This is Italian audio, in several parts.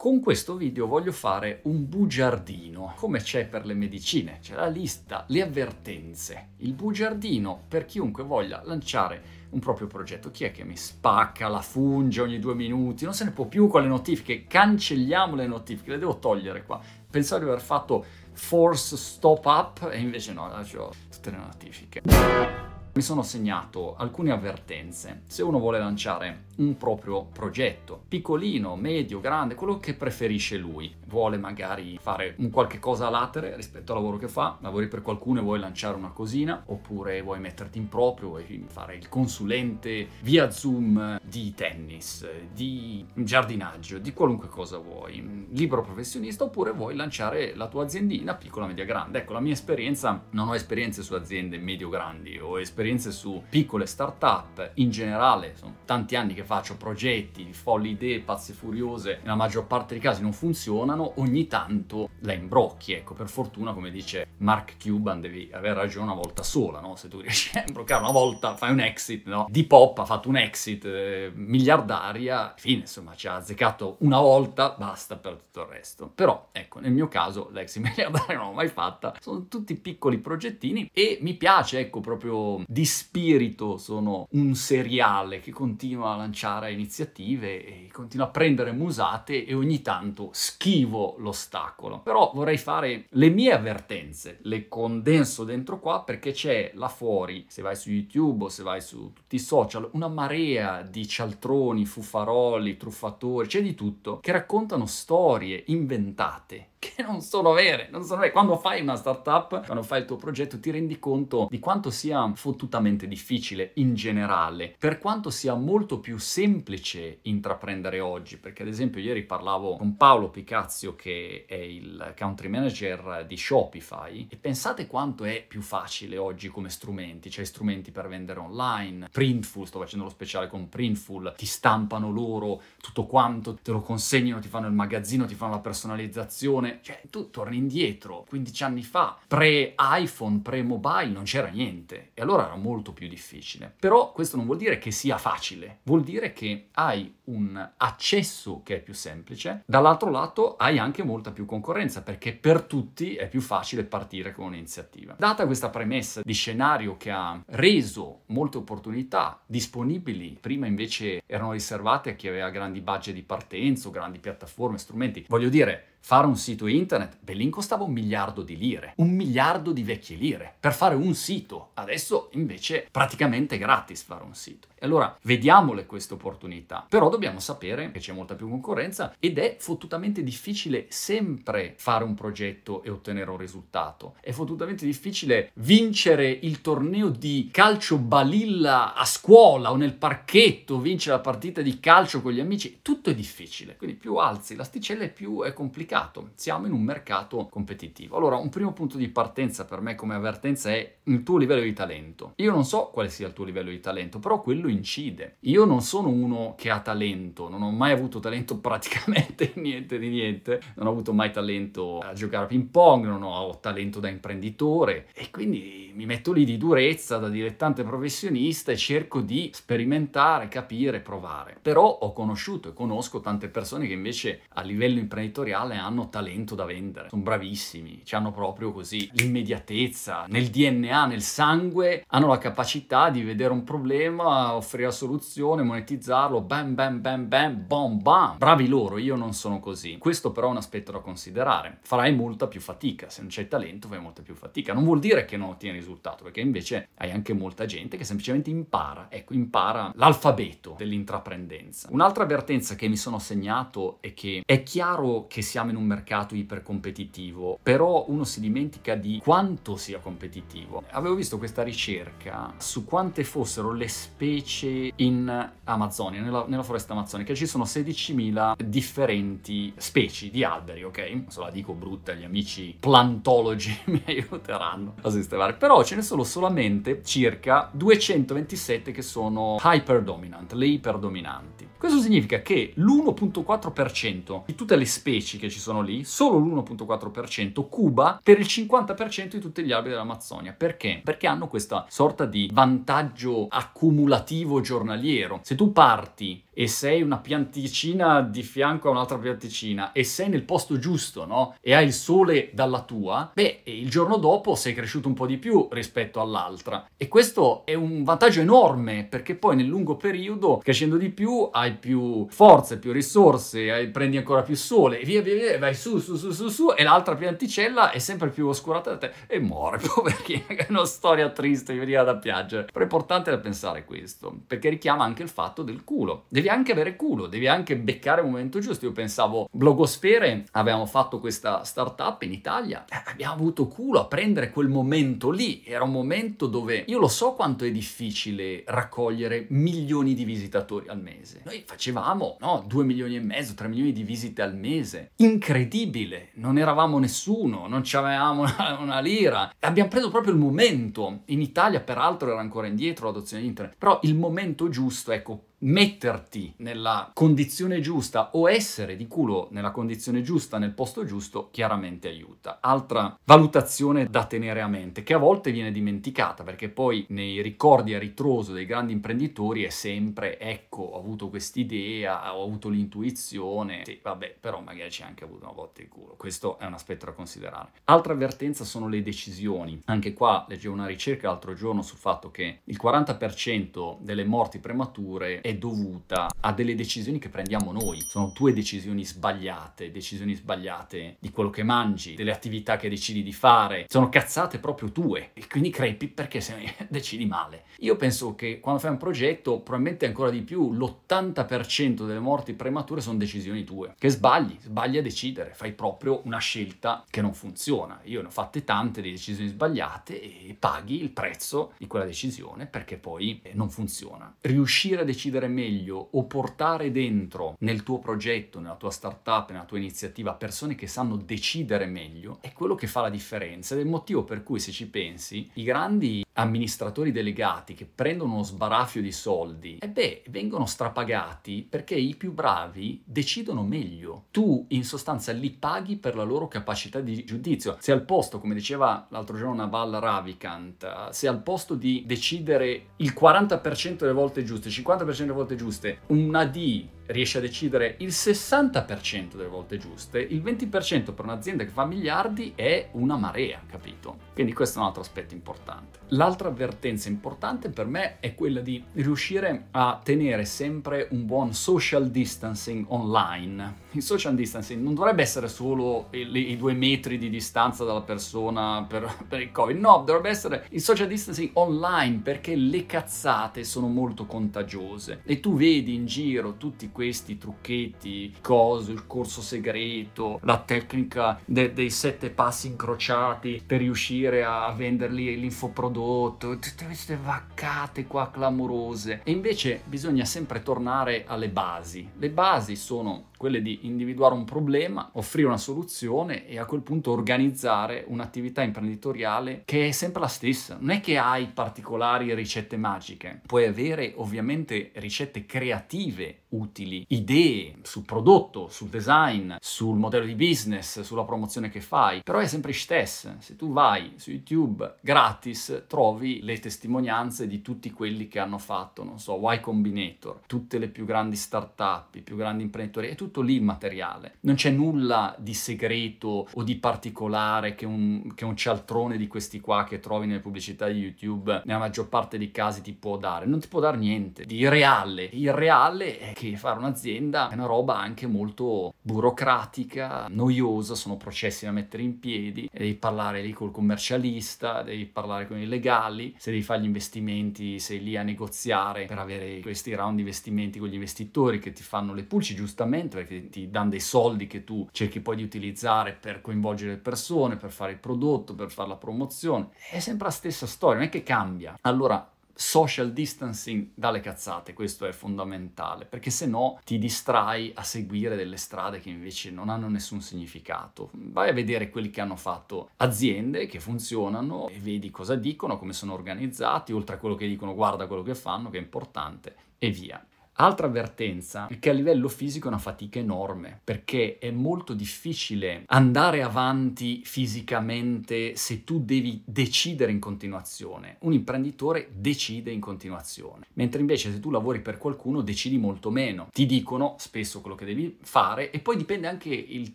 Con questo video voglio fare un bugiardino, come c'è per le medicine, c'è la lista, le avvertenze. Il bugiardino per chiunque voglia lanciare un proprio progetto. Chi è che mi spacca la funge ogni due minuti? Non se ne può più con le notifiche, cancelliamo le notifiche, le devo togliere qua. Pensavo di aver fatto force stop up e invece no, lascio tutte le notifiche. Mi sono segnato alcune avvertenze. Se uno vuole lanciare un proprio progetto, piccolino, medio, grande, quello che preferisce lui, vuole magari fare un qualche cosa a latere rispetto al lavoro che fa, lavori per qualcuno e vuoi lanciare una cosina, oppure vuoi metterti in proprio, vuoi fare il consulente via Zoom di tennis, di giardinaggio, di qualunque cosa vuoi, libero professionista, oppure vuoi lanciare la tua aziendina piccola, media, grande. Ecco, la mia esperienza, non ho esperienze su aziende medio-grandi, ho esperienze esperienze su piccole start-up, in generale sono tanti anni che faccio progetti, folli idee, pazze furiose, nella maggior parte dei casi non funzionano, ogni tanto la imbrocchi, ecco, per fortuna come dice Mark Cuban devi aver ragione una volta sola, no? Se tu riesci a imbroccare una volta fai un exit, no? Di Pop ha fatto un exit eh, miliardaria, fine, insomma ci ha azzeccato una volta, basta per tutto il resto. Però, ecco, nel mio caso l'exit miliardaria non l'ho mai fatta, sono tutti piccoli progettini e mi piace, ecco, proprio di spirito sono un seriale che continua a lanciare iniziative e continua a prendere musate e ogni tanto schivo l'ostacolo. Però vorrei fare le mie avvertenze, le condenso dentro qua perché c'è là fuori, se vai su YouTube o se vai su tutti i social, una marea di cialtroni, fuffaroli, truffatori, c'è di tutto, che raccontano storie inventate che non sono vere, non sono vere. Quando fai una startup, quando fai il tuo progetto, ti rendi conto di quanto sia fottutamente difficile in generale, per quanto sia molto più semplice intraprendere oggi, perché ad esempio ieri parlavo con Paolo Picazio che è il country manager di Shopify e pensate quanto è più facile oggi come strumenti, c'è strumenti per vendere online, Printful, sto facendo lo speciale con Printful, ti stampano loro tutto quanto, te lo consegnano, ti fanno il magazzino, ti fanno la personalizzazione, cioè tu torni indietro, 15 anni fa, pre-iPhone, pre-mobile non c'era niente e allora era molto più difficile. Però questo non vuol dire che sia facile, vuol dire che hai un accesso che è più semplice, dall'altro lato hai anche molta più concorrenza perché per tutti è più facile partire con un'iniziativa. Data questa premessa di scenario che ha reso molte opportunità disponibili, prima invece erano riservate a chi aveva grandi budget di partenza grandi piattaforme, strumenti, voglio dire, fare un sito internet, Bellin costava un miliardo di lire, un miliardo di vecchie lire per fare un sito. Adesso invece praticamente è gratis fare un sito. E allora vediamole queste opportunità. Però dobbiamo sapere che c'è molta più concorrenza ed è fottutamente difficile sempre fare un progetto e ottenere un risultato. È fottutamente difficile vincere il torneo di calcio balilla a scuola o nel parchetto, vincere la partita di calcio con gli amici. Tutto è difficile. Quindi più alzi l'asticella più è complicato. Siamo in un mercato competitivo. Allora, un primo punto di partenza per me come avvertenza è il tuo livello di talento. Io non so quale sia il tuo livello di talento, però quello incide. Io non sono uno che ha talento, non ho mai avuto talento praticamente niente di niente, non ho avuto mai talento a giocare a ping pong, non ho talento da imprenditore e quindi mi metto lì di durezza da dilettante professionista e cerco di sperimentare, capire, provare. Però ho conosciuto e conosco tante persone che invece a livello imprenditoriale hanno talento da vendere, sono bravissimi, hanno proprio così l'immediatezza, nel DNA, nel sangue, hanno la capacità di vedere un problema, offrire la soluzione, monetizzarlo, bam bam bam bam, bom bam. Bravi loro, io non sono così. Questo però è un aspetto da considerare. Farai molta più fatica, se non c'hai talento fai molta più fatica. Non vuol dire che non ottieni risultato, perché invece hai anche molta gente che semplicemente impara, ecco, impara l'alfabeto dell'intraprendenza. Un'altra avvertenza che mi sono segnato è che è chiaro che siamo in un mercato ipercompetitivo, però uno si dimentica di quanto sia competitivo. Avevo visto questa ricerca su quante fossero le specie in Amazzonia, nella, nella foresta amazzonica, ci sono 16.000 differenti specie di alberi, ok? Se la dico brutta, gli amici plantologi mi aiuteranno a sistemare, però ce ne sono solamente circa 227 che sono hyperdominant, le iperdominanti. Questo significa che l'1.4% di tutte le specie che ci sono lì, solo l'1.4% cuba per il 50% di tutti gli alberi dell'Amazzonia. Perché? Perché hanno questa sorta di vantaggio accumulativo coltivo giornaliero. Se tu parti e sei una pianticina di fianco a un'altra pianticina e sei nel posto giusto, no? E hai il sole dalla tua, beh, il giorno dopo sei cresciuto un po' di più rispetto all'altra. E questo è un vantaggio enorme perché poi nel lungo periodo, crescendo di più, hai più forze, più risorse, hai, prendi ancora più sole e via via via, vai su su su su su e l'altra pianticella è sempre più oscurata da te e muore, poverina, è una storia triste, mi veniva da piangere. Però è importante da pensare questo, perché richiama anche il fatto del culo. Devi anche avere culo, devi anche beccare il momento giusto. Io pensavo, Blogosfere, avevamo fatto questa startup in Italia, eh, abbiamo avuto culo a prendere quel momento lì. Era un momento dove io lo so quanto è difficile raccogliere milioni di visitatori al mese. Noi facevamo, no, 2 milioni e mezzo, 3 milioni di visite al mese. Incredibile, non eravamo nessuno, non avevamo una, una lira. Abbiamo preso proprio il momento. In Italia, peraltro, era ancora indietro l'adozione di internet. Però il momento giusto, ecco, metterti nella condizione giusta o essere di culo nella condizione giusta, nel posto giusto, chiaramente aiuta. Altra valutazione da tenere a mente, che a volte viene dimenticata, perché poi nei ricordi a ritroso dei grandi imprenditori è sempre, ecco, ho avuto quest'idea, ho avuto l'intuizione, sì, vabbè, però magari ci ha anche avuto una volta il culo. Questo è un aspetto da considerare. Altra avvertenza sono le decisioni. Anche qua leggevo una ricerca l'altro giorno sul fatto che il 40% delle morti premature è dovuta a delle decisioni che prendiamo noi. Sono tue decisioni sbagliate, decisioni sbagliate di quello che mangi, delle attività che decidi di fare. Sono cazzate proprio tue e quindi crepi perché se decidi male. Io penso che quando fai un progetto, probabilmente ancora di più, l'80% delle morti premature sono decisioni tue. Che sbagli, sbagli a decidere, fai proprio una scelta che non funziona. Io ne ho fatte tante di decisioni sbagliate e paghi il prezzo di quella decisione perché poi non funziona. Riuscire a decidere decidere meglio o portare dentro nel tuo progetto, nella tua startup, nella tua iniziativa persone che sanno decidere meglio, è quello che fa la differenza ed è il motivo per cui se ci pensi i grandi amministratori delegati che prendono uno sbaraffio di soldi, e beh, vengono strapagati perché i più bravi decidono meglio. Tu in sostanza li paghi per la loro capacità di giudizio. Se al posto, come diceva l'altro giorno Naval Ravikant, se al posto di decidere il 40% delle volte giuste, il 50% delle volte giuste, una D riesce a decidere il 60% delle volte giuste, il 20% per un'azienda che fa miliardi è una marea, capito? Quindi questo è un altro aspetto importante. L'altra avvertenza importante per me è quella di riuscire a tenere sempre un buon social distancing online. Il social distancing non dovrebbe essere solo i, i due metri di distanza dalla persona per, per il covid, no, dovrebbe essere il social distancing online perché le cazzate sono molto contagiose e tu vedi in giro tutti questi questi trucchetti, coso, il corso segreto, la tecnica de- dei sette passi incrociati per riuscire a venderli l'infoprodotto, tutte queste vaccate qua clamorose. E invece bisogna sempre tornare alle basi. Le basi sono quelle di individuare un problema, offrire una soluzione e a quel punto organizzare un'attività imprenditoriale che è sempre la stessa. Non è che hai particolari ricette magiche, puoi avere ovviamente ricette creative utili, idee sul prodotto, sul design, sul modello di business, sulla promozione che fai, però è sempre stessa. Se tu vai su YouTube gratis trovi le testimonianze di tutti quelli che hanno fatto, non so, Y Combinator, tutte le più grandi start-up, i più grandi imprenditori, è tutto tutto lì materiale. Non c'è nulla di segreto o di particolare che un, che un cialtrone di questi qua che trovi nelle pubblicità di YouTube nella maggior parte dei casi ti può dare. Non ti può dare niente di reale. Il reale è che fare un'azienda è una roba anche molto burocratica, noiosa, sono processi da mettere in piedi, devi parlare lì col commercialista, devi parlare con i legali, se devi fare gli investimenti sei lì a negoziare per avere questi round di investimenti con gli investitori che ti fanno le pulci giustamente perché ti danno dei soldi che tu cerchi poi di utilizzare per coinvolgere le persone, per fare il prodotto, per fare la promozione. È sempre la stessa storia, non è che cambia. Allora, social distancing dalle cazzate, questo è fondamentale, perché se no ti distrai a seguire delle strade che invece non hanno nessun significato. Vai a vedere quelli che hanno fatto aziende che funzionano e vedi cosa dicono, come sono organizzati, oltre a quello che dicono guarda quello che fanno, che è importante, e via. Altra avvertenza è che a livello fisico è una fatica enorme, perché è molto difficile andare avanti fisicamente se tu devi decidere in continuazione. Un imprenditore decide in continuazione, mentre invece se tu lavori per qualcuno decidi molto meno. Ti dicono spesso quello che devi fare e poi dipende anche il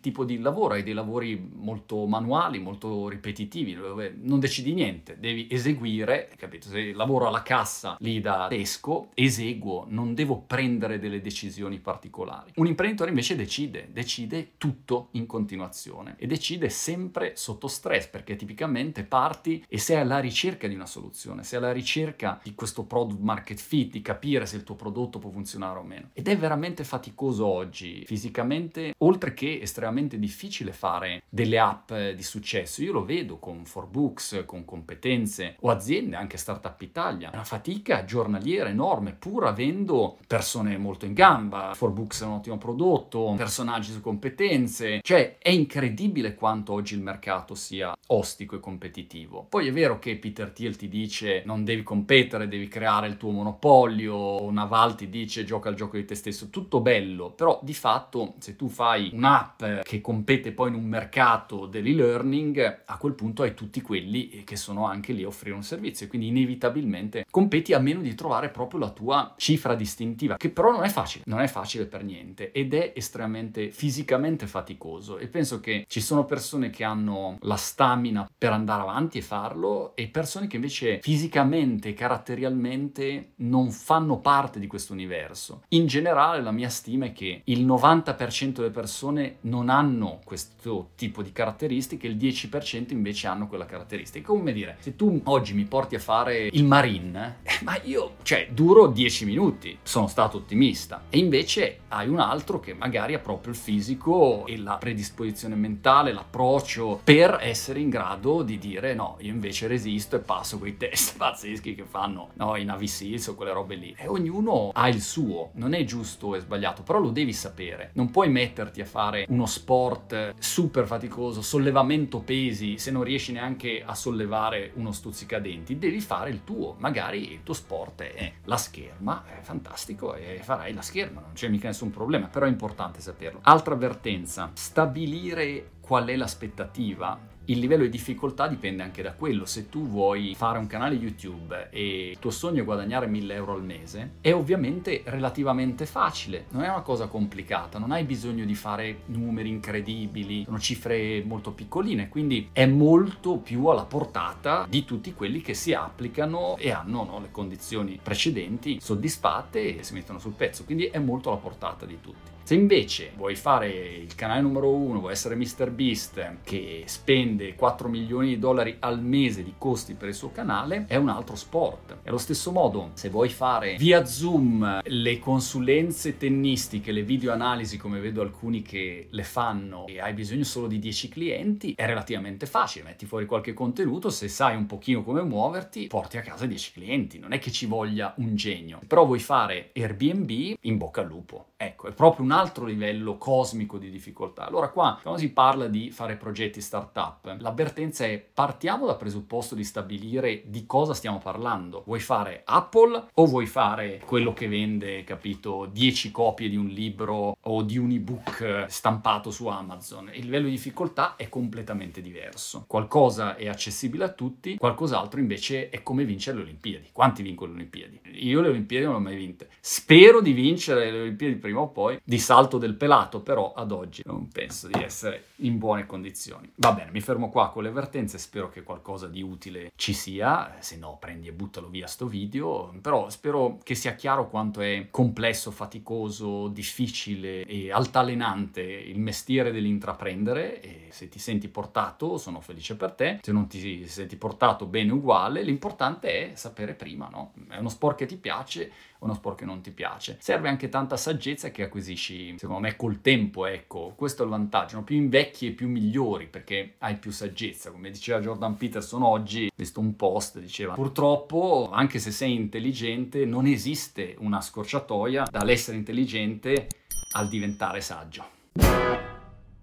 tipo di lavoro, hai dei lavori molto manuali, molto ripetitivi, dove non decidi niente, devi eseguire, capito? Se lavoro alla cassa lì da tesco, eseguo, non devo prendere delle decisioni particolari. Un imprenditore invece decide, decide tutto in continuazione e decide sempre sotto stress perché tipicamente parti e sei alla ricerca di una soluzione, sei alla ricerca di questo product market fit, di capire se il tuo prodotto può funzionare o meno. Ed è veramente faticoso oggi, fisicamente, oltre che estremamente difficile fare delle app di successo. Io lo vedo con Forbooks, con competenze o aziende, anche Startup Italia. È una fatica giornaliera enorme, pur avendo persone molto in gamba. Forbooks è un ottimo prodotto, personaggi su competenze. Cioè, è incredibile quanto oggi il mercato sia ostico e competitivo. Poi è vero che Peter Thiel ti dice non devi competere, devi creare il tuo monopolio, Naval ti dice gioca il gioco di te stesso, tutto bello, però di fatto se tu fai un'app che compete poi in un mercato dell'e-learning, a quel punto hai tutti quelli che sono anche lì a offrire un servizio e quindi inevitabilmente competi a meno di trovare proprio la tua cifra distintiva, che però non è facile, non è facile per niente ed è estremamente fisicamente faticoso e penso che ci sono persone che hanno la stamina per andare avanti e farlo e persone che invece fisicamente, caratterialmente non fanno parte di questo universo. In generale la mia stima è che il 90% delle persone non hanno questo tipo di caratteristiche, il 10% invece hanno quella caratteristica. Come dire, se tu oggi mi porti a fare il marine, eh, ma io, cioè, duro 10 minuti, sono stato ottimista. E invece hai un altro che magari ha proprio il fisico e la predisposizione mentale, l'approccio per essere in grado di dire no, io invece resisto e passo quei test pazzeschi che fanno no, i Navy Seals o quelle robe lì. E ognuno ha il suo, non è giusto e sbagliato, però lo devi sapere. Non puoi metterti a fare uno sport super faticoso, sollevamento pesi, se non riesci neanche a sollevare uno stuzzicadenti, devi fare il tuo. Magari il tuo sport è la scherma, è fantastico e farai la scherma, non c'è mica nessun problema, però è importante saperlo. Altra avvertenza, stabilire qual è l'aspettativa il livello di difficoltà dipende anche da quello. Se tu vuoi fare un canale YouTube e il tuo sogno è guadagnare 1000 euro al mese, è ovviamente relativamente facile, non è una cosa complicata, non hai bisogno di fare numeri incredibili, sono cifre molto piccoline, quindi è molto più alla portata di tutti quelli che si applicano e hanno no, le condizioni precedenti soddisfatte e si mettono sul pezzo, quindi è molto alla portata di tutti. Se invece vuoi fare il canale numero uno, vuoi essere MrBeast che spende 4 milioni di dollari al mese di costi per il suo canale, è un altro sport. Allo stesso modo, se vuoi fare via Zoom le consulenze tennistiche, le video analisi come vedo alcuni che le fanno e hai bisogno solo di 10 clienti, è relativamente facile, metti fuori qualche contenuto, se sai un pochino come muoverti, porti a casa 10 clienti, non è che ci voglia un genio. Però vuoi fare Airbnb, in bocca al lupo. Ecco, è proprio un altro livello cosmico di difficoltà. Allora qua, quando si parla di fare progetti startup, l'avvertenza è partiamo dal presupposto di stabilire di cosa stiamo parlando. Vuoi fare Apple o vuoi fare quello che vende, capito, 10 copie di un libro o di un ebook stampato su Amazon? Il livello di difficoltà è completamente diverso. Qualcosa è accessibile a tutti, qualcos'altro invece è come vincere le Olimpiadi. Quanti vincono le Olimpiadi? Io le Olimpiadi non le ho mai vinte. Spero di vincere le Olimpiadi prima o poi di salto del pelato, però ad oggi non penso di essere in buone condizioni. Va bene, mi fermo qua con le avvertenze, spero che qualcosa di utile ci sia, se no prendi e buttalo via sto video, però spero che sia chiaro quanto è complesso, faticoso, difficile e altalenante il mestiere dell'intraprendere e se ti senti portato sono felice per te, se non ti senti portato bene uguale, l'importante è sapere prima, no? È uno sport che ti piace, uno sport che non ti piace. Serve anche tanta saggezza che acquisisci, secondo me, col tempo, ecco. Questo è il vantaggio, no? più invecchi e più migliori perché hai più saggezza. Come diceva Jordan Peterson oggi, visto un post, diceva, purtroppo, anche se sei intelligente, non esiste una scorciatoia dall'essere intelligente al diventare saggio.